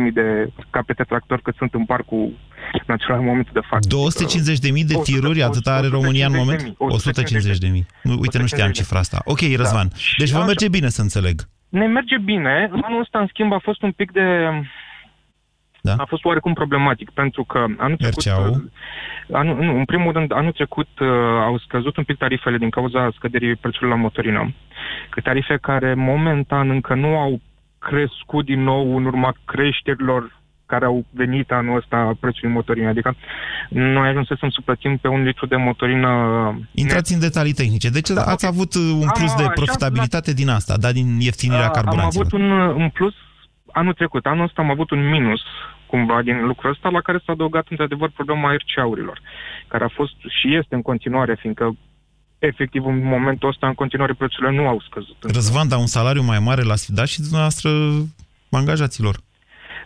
150.000 de capete tractor cât sunt în parcul național în momentul de față. 250.000 de tiruri, atât are România în moment? 150.000. Nu, Uite, nu știam cifra asta. Ok, Răzvan. Deci vă merge bine să înțeleg. Ne merge bine. Anul ăsta, în schimb, a fost un pic de... Da? A fost oarecum problematic, pentru că anul trecut... Merceau. Anul, nu, în primul rând, anul trecut uh, au scăzut un pic tarifele din cauza scăderii prețului la motorină. Că tarife care momentan încă nu au crescut din nou în urma creșterilor care au venit anul ăsta a prețului motorină. Adică noi ajunsesem să plătim pe un litru de motorină... Intrați în detalii tehnice. Deci da, ați okay. avut un plus Am, de așa, profitabilitate din asta, da, din ieftinirea Am carburanților. avut un, un plus anul trecut. Anul ăsta am avut un minus cumva din lucrul ăsta, la care s-a adăugat într-adevăr problema RCA-urilor, care a fost și este în continuare, fiindcă efectiv în momentul ăsta în continuare prețurile nu au scăzut. Răzvan, dar un salariu mai mare l-ați dat și dumneavoastră angajaților.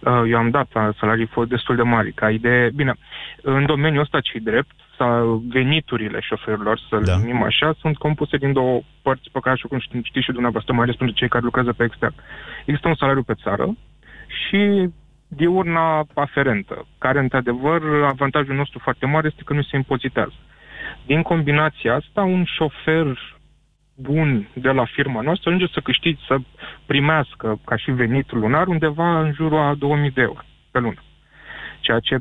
Eu am dat salarii fost destul de mari, ca idee. Bine, în domeniul ăsta ce drept, sau veniturile șoferilor, să le Da. numim așa, sunt compuse din două părți pe care, așa cum știți, știți și dumneavoastră, mai ales pentru cei care lucrează pe extern. Există un salariu pe țară și diurna aferentă, care, într-adevăr, avantajul nostru foarte mare este că nu se impozitează. Din combinația asta, un șofer bun de la firma noastră, ajunge să câștigi, să primească ca și venit lunar undeva în jurul a 2000 de euro pe lună. Ceea ce,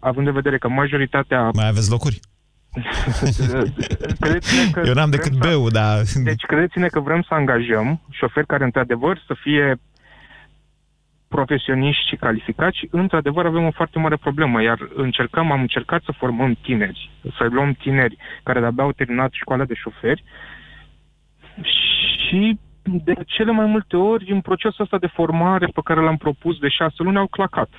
având în vedere că majoritatea... Mai aveți locuri? credeți-ne că Eu n-am decât vrem să- beu, dar... Deci credeți-ne că vrem să angajăm șoferi care într-adevăr să fie profesioniști și calificați și într-adevăr avem o foarte mare problemă, iar încercăm, am încercat să formăm tineri, să luăm tineri care de-abia au terminat școala de șoferi și de cele mai multe ori în procesul ăsta de formare pe care l-am propus de șase luni au clacat.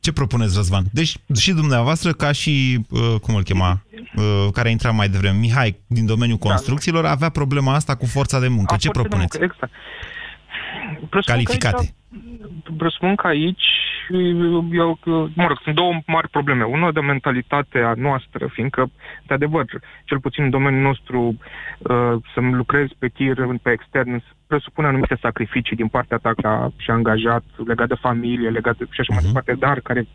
Ce propuneți, Răzvan? Deci și dumneavoastră, ca și, uh, cum îl chema, uh, care a intrat mai devreme, Mihai, din domeniul construcțiilor, avea problema asta cu forța de muncă. A Ce forței de propuneți? muncă, Exact. Presupun că Calificate. Aici, presupun că aici, eu, mă rog, sunt două mari probleme. Una de mentalitatea noastră, fiindcă, de adevăr, cel puțin în domeniul nostru, uh, să lucrezi pe tir, pe extern, presupune anumite sacrificii din partea ta ca și angajat, legat de familie, legat de și așa mai departe, dar care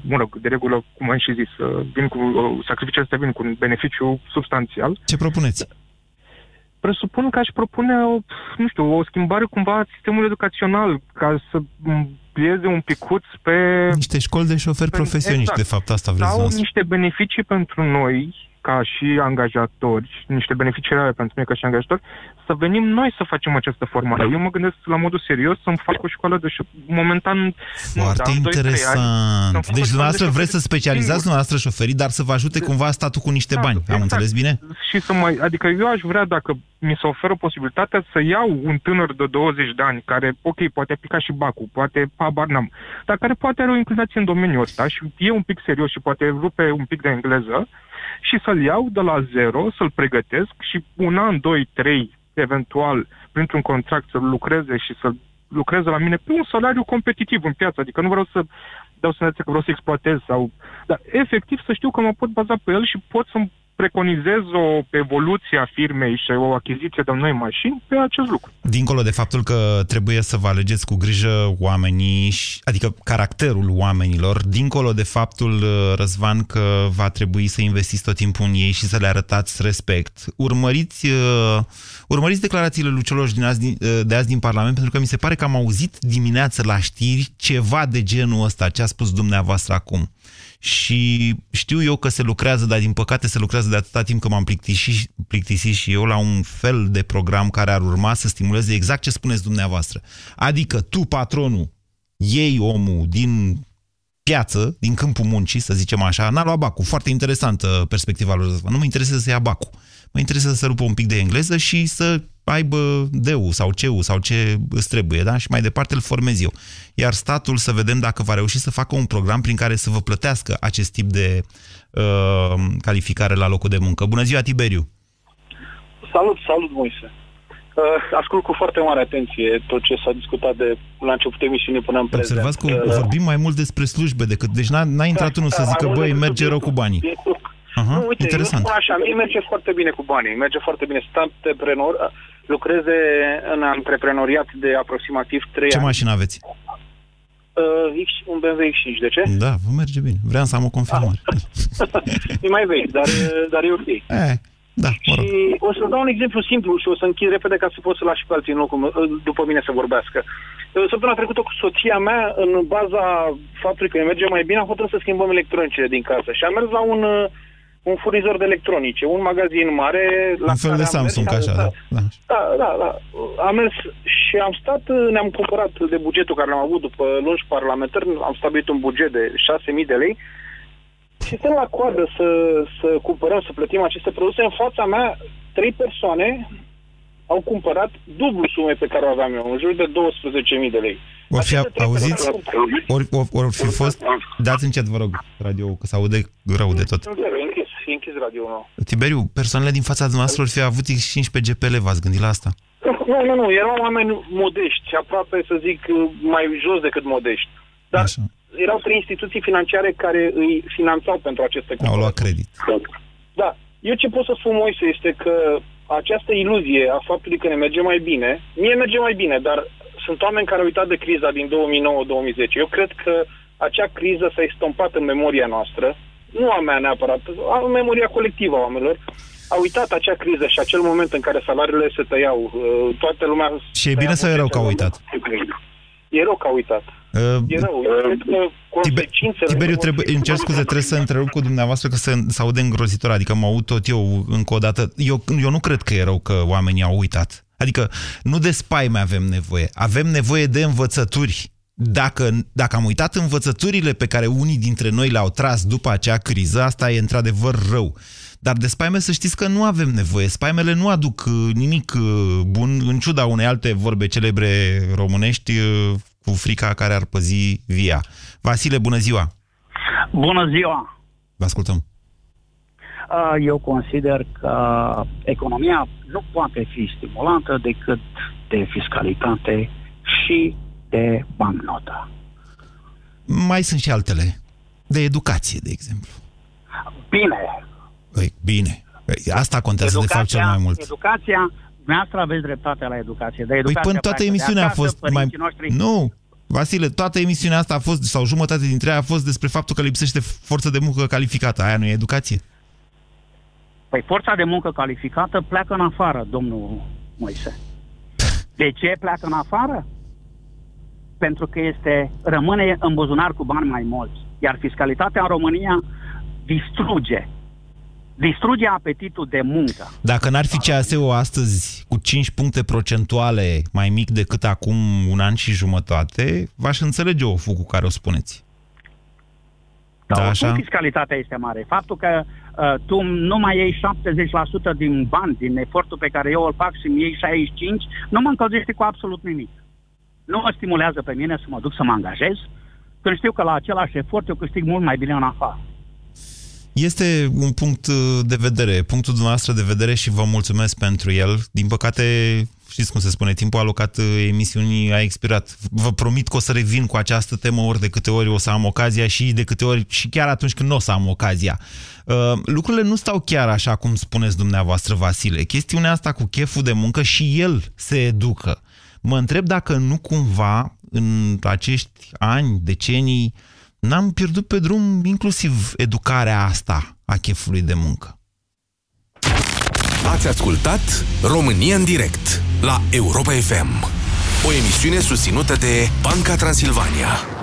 mă rog, de regulă, cum am și zis, uh, vin cu, uh, sacrificiile astea vin cu un beneficiu substanțial. Ce propuneți? Presupun că aș propune, o, nu știu, o schimbare cumva a sistemului educațional, ca să m, plieze un picuț pe... Niște școli de șoferi pe- profesioniști, de fapt, asta vreți Sau să niște beneficii pentru noi, ca și angajatori, niște beneficii reale pentru noi ca și angajatori, să venim noi să facem această formare. Eu mă gândesc la modul serios să-mi fac o școală de șo- momentan... Foarte nu, dar în doi, trei ani, interesant. să-mi fac o Deci școală dumneavoastră de vreți să șoferi specializați singur. dumneavoastră șoferii, dar să vă ajute cumva statul cu niște bani. Am exact. înțeles bine? și să mai, adică eu aș vrea dacă mi se oferă posibilitatea să iau un tânăr de 20 de ani care, ok, poate aplica și bacul, poate habar n-am, dar care poate are o inclinație în domeniul ăsta și e un pic serios și poate rupe un pic de engleză și să-l iau de la zero, să-l pregătesc și un an, doi, trei, eventual, printr-un contract să lucreze și să lucreze la mine pe un salariu competitiv în piață, adică nu vreau să dau să că vreau să exploatez sau... Dar efectiv să știu că mă pot baza pe el și pot să-mi preconizez o evoluție a firmei și o achiziție de noi mașini pe acest lucru. Dincolo de faptul că trebuie să vă alegeți cu grijă oamenii, și- adică caracterul oamenilor, dincolo de faptul, uh, Răzvan, că va trebui să investiți tot timpul în ei și să le arătați respect, urmăriți, uh, urmăriți declarațiile lui Cioloș din azi, din- uh, de azi din Parlament, pentru că mi se pare că am auzit dimineață la știri ceva de genul ăsta, ce a spus dumneavoastră acum. Și știu eu că se lucrează, dar din păcate se lucrează de atâta timp că m-am plictisit, plictisit și eu la un fel de program care ar urma să stimuleze exact ce spuneți dumneavoastră. Adică tu, patronul, iei omul din piață, din câmpul muncii, să zicem așa, n-a luat bacul. Foarte interesantă perspectiva lui Răzvan. Nu mă interesează să ia bacul. Mă interesează să rupă un pic de engleză și să aibă deu sau ceu sau ce îți trebuie, da? Și mai departe îl formez eu. Iar statul să vedem dacă va reuși să facă un program prin care să vă plătească acest tip de uh, calificare la locul de muncă. Bună ziua, Tiberiu! Salut, salut, Moise. Uh, ascult cu foarte mare atenție tot ce s-a discutat de la începutul emisiunii până în prezent. Observați că Uh, vorbim mai mult despre slujbe decât... Deci n-a, n-a intrat unul să da, zică, mai mult băi, decât merge rău cu banii. subiectul. Aha, nu, uite, interesant. eu spun așa, mie merge foarte bine cu banii, merge foarte bine. Sunt antreprenor, uh, lucreze în antreprenoriat de aproximativ 3 Ce ani. mașină aveți? Uh, X, un BMW X5, de ce? Da, vă merge bine. Vreau să am o confirmare. e mai vechi, dar, uh, dar e ok. Eh, da, mă rog. Și o să dau un exemplu simplu și o să închid repede ca să pot să lași pe alții în locul meu, după mine să vorbească. Săptămâna trecută cu soția mea, în baza faptului că îi merge mai bine, am hotărât să schimbăm electronicele din casă și am mers la un, uh, un furnizor de electronice, un magazin mare. La Un fel de care am Samsung, mers, așa, da. da. da, da, da. Am mers și am stat, ne-am cumpărat de bugetul care l-am avut după lungi parlamentari, am stabilit un buget de 6.000 de lei și stăm la coadă să, să cumpărăm, să plătim aceste produse. În fața mea, trei persoane au cumpărat dublu sume pe care o aveam eu, în jur de 12.000 de lei. Or fi, auziți? Ori, ori, ori fi fost... Dați încet, vă rog, radio că se aude rău de tot. E închis, e închis radio meu. Tiberiu, persoanele din fața dumneavoastră or fi avut X5 pe GPL, v-ați gândit la asta? Nu, nu, nu, erau oameni modești, aproape să zic mai jos decât modești. Dar Așa. erau trei instituții financiare care îi finanțau pentru aceste Au luat credit. Da. Eu ce pot să spun, Moise, este că această iluzie a faptului că ne merge mai bine, mie merge mai bine, dar sunt oameni care au uitat de criza din 2009-2010. Eu cred că acea criză s-a estompat în memoria noastră, nu a mea neapărat, a în memoria colectivă a oamenilor. a uitat acea criză și acel moment în care salariile se tăiau. Uh, Toată lumea... Și e bine sau e rău că a uitat? E rău că a uitat. Uh, E rău. Eu cred că consecințele... Tiberiu, trebuie, îmi cer scuze, trebuie să întrerup cu dumneavoastră că se, se aude îngrozitor, adică mă aud tot eu încă o dată. Eu, eu nu cred că e rău că oamenii au uitat. Adică nu de spaime avem nevoie, avem nevoie de învățături. Dacă, dacă am uitat învățăturile pe care unii dintre noi le-au tras după acea criză, asta e într-adevăr rău. Dar de spaime să știți că nu avem nevoie. Spaimele nu aduc uh, nimic uh, bun, în ciuda unei alte vorbe celebre românești uh, cu frica care ar păzi via. Vasile, bună ziua! Bună ziua! Vă ascultăm. Uh, Eu consider că economia nu poate fi stimulată decât de fiscalitate și de bancnotă. Mai sunt și altele. De educație, de exemplu. Bine, Păi, bine. Păi, Asta contează de fapt cel mai mult. educația, dumneavoastră aveți dreptate la educație. De Păi educația până toată pleacă de emisiunea a acasă, fost mai... părinții Noștri... Nu, Vasile, toată emisiunea asta a fost, sau jumătate dintre ea a fost despre faptul că lipsește forță de muncă calificată. Aia nu e educație? Păi forța de muncă calificată pleacă în afară, domnul Moise. De ce pleacă în afară? Pentru că este, rămâne în buzunar cu bani mai mulți. Iar fiscalitatea în România distruge. Distruge apetitul de muncă. Dacă n-ar fi CAS-ul astăzi cu 5 puncte procentuale mai mic decât acum un an și jumătate, v-aș înțelege o cu care o spuneți. Da, Da, așa? așa? fiscalitatea este mare. Faptul că uh, tu nu mai iei 70% din bani, din efortul pe care eu îl fac și mi iei 65, nu mă încălzește cu absolut nimic. Nu mă stimulează pe mine să mă duc să mă angajez, când știu că la același efort eu câștig mult mai bine în afară. Este un punct uh, de vedere, punctul dumneavoastră de vedere și vă mulțumesc pentru el. Din păcate, știți cum se spune, timpul alocat uh, emisiunii a expirat. Vă promit că o să revin cu această temă ori de câte ori o să am ocazia și de câte ori și chiar atunci când nu o să am ocazia. Uh, lucrurile nu stau chiar așa cum spuneți dumneavoastră, Vasile. Chestiunea asta cu cheful de muncă și el se educă. Mă întreb dacă nu cumva în acești ani, decenii, n-am pierdut pe drum inclusiv educarea asta a chefului de muncă. Ați ascultat România în direct la Europa FM. O emisiune susținută de Banca Transilvania.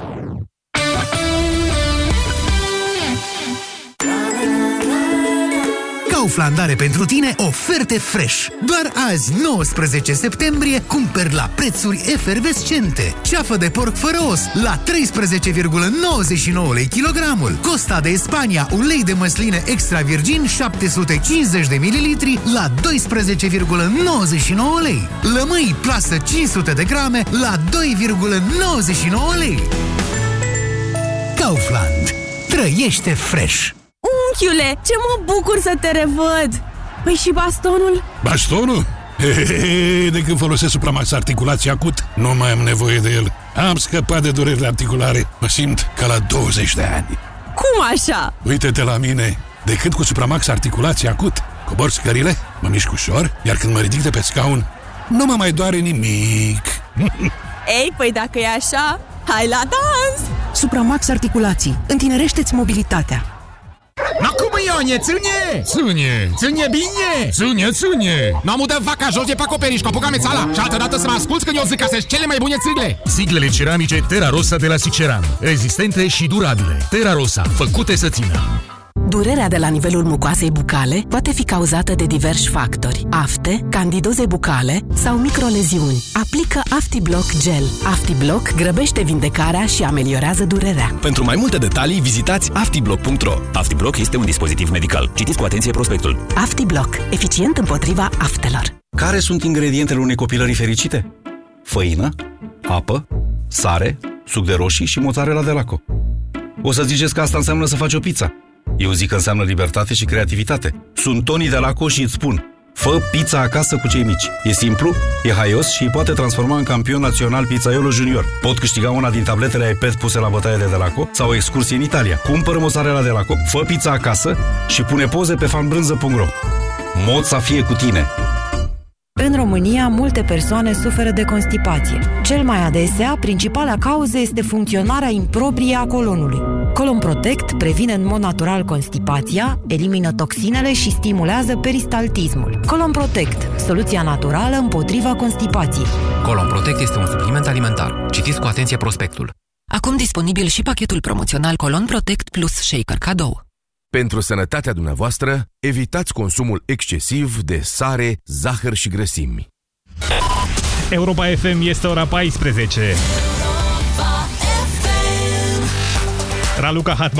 Kaufland are pentru tine oferte fresh. Doar azi, 19 septembrie, cumperi la prețuri efervescente. Ceafă de porc fără os la 13,99 lei kilogramul. Costa de Spania, ulei de măsline extra virgin 750 de mililitri la 12,99 lei. Lămâi plasă 500 de grame la 2,99 lei. Kaufland. Trăiește fresh! Unchiule, ce mă bucur să te revăd! Păi și bastonul? Bastonul? Hehehe, de când folosesc Supramax Articulație Acut, nu mai am nevoie de el. Am scăpat de durerile articulare. Mă simt ca la 20 de ani. Cum așa? Uite-te la mine. De când cu Supramax Articulație Acut, cobor scările, mă mișc ușor, iar când mă ridic de pe scaun, nu mă mai doare nimic. Ei, păi dacă e așa, hai la dans! Supramax Articulații. Întinerește-ți mobilitatea. No cum Ione, ține! Ține! Ține bine! Ține, ține! Nu am udat vaca jos de pe acoperiș, cu apucame țala Și altă dată să mă asculți când eu zic că sunt cele mai bune țigle Siglele ceramice Terra Rosa de la Siceran. Rezistente și durabile. Terra Rosa, făcute să țină. Durerea de la nivelul mucoasei bucale poate fi cauzată de diversi factori. Afte, candidoze bucale sau microleziuni. Aplică AftiBlock Gel. AftiBlock grăbește vindecarea și ameliorează durerea. Pentru mai multe detalii, vizitați aftiblock.ro. AftiBlock este un dispozitiv medical. Citiți cu atenție prospectul. AftiBlock. Eficient împotriva aftelor. Care sunt ingredientele unei copilării fericite? Făină, apă, sare, suc de roșii și mozzarella de laco. O să ziceți că asta înseamnă să faci o pizza. Eu zic că înseamnă libertate și creativitate. Sunt Tony de Laco și îți spun, fă pizza acasă cu cei mici. E simplu, e haios și îi poate transforma în campion național pizzaiolo junior. Pot câștiga una din tabletele iPad puse la bătaie de Delaco sau o excursie în Italia. Cumpără mozzarella de Laco, fă pizza acasă și pune poze pe fanbrânză.ro. Mod să fie cu tine! În România, multe persoane suferă de constipație. Cel mai adesea, principala cauză este funcționarea improprie a colonului. Colon Protect previne în mod natural constipația, elimină toxinele și stimulează peristaltismul. Colon Protect, soluția naturală împotriva constipației. Colon Protect este un supliment alimentar. Citiți cu atenție prospectul. Acum disponibil și pachetul promoțional Colon Protect plus Shaker cadou. Pentru sănătatea dumneavoastră, evitați consumul excesiv de sare, zahăr și grăsimi. Europa FM este ora 14. Raluca Hatman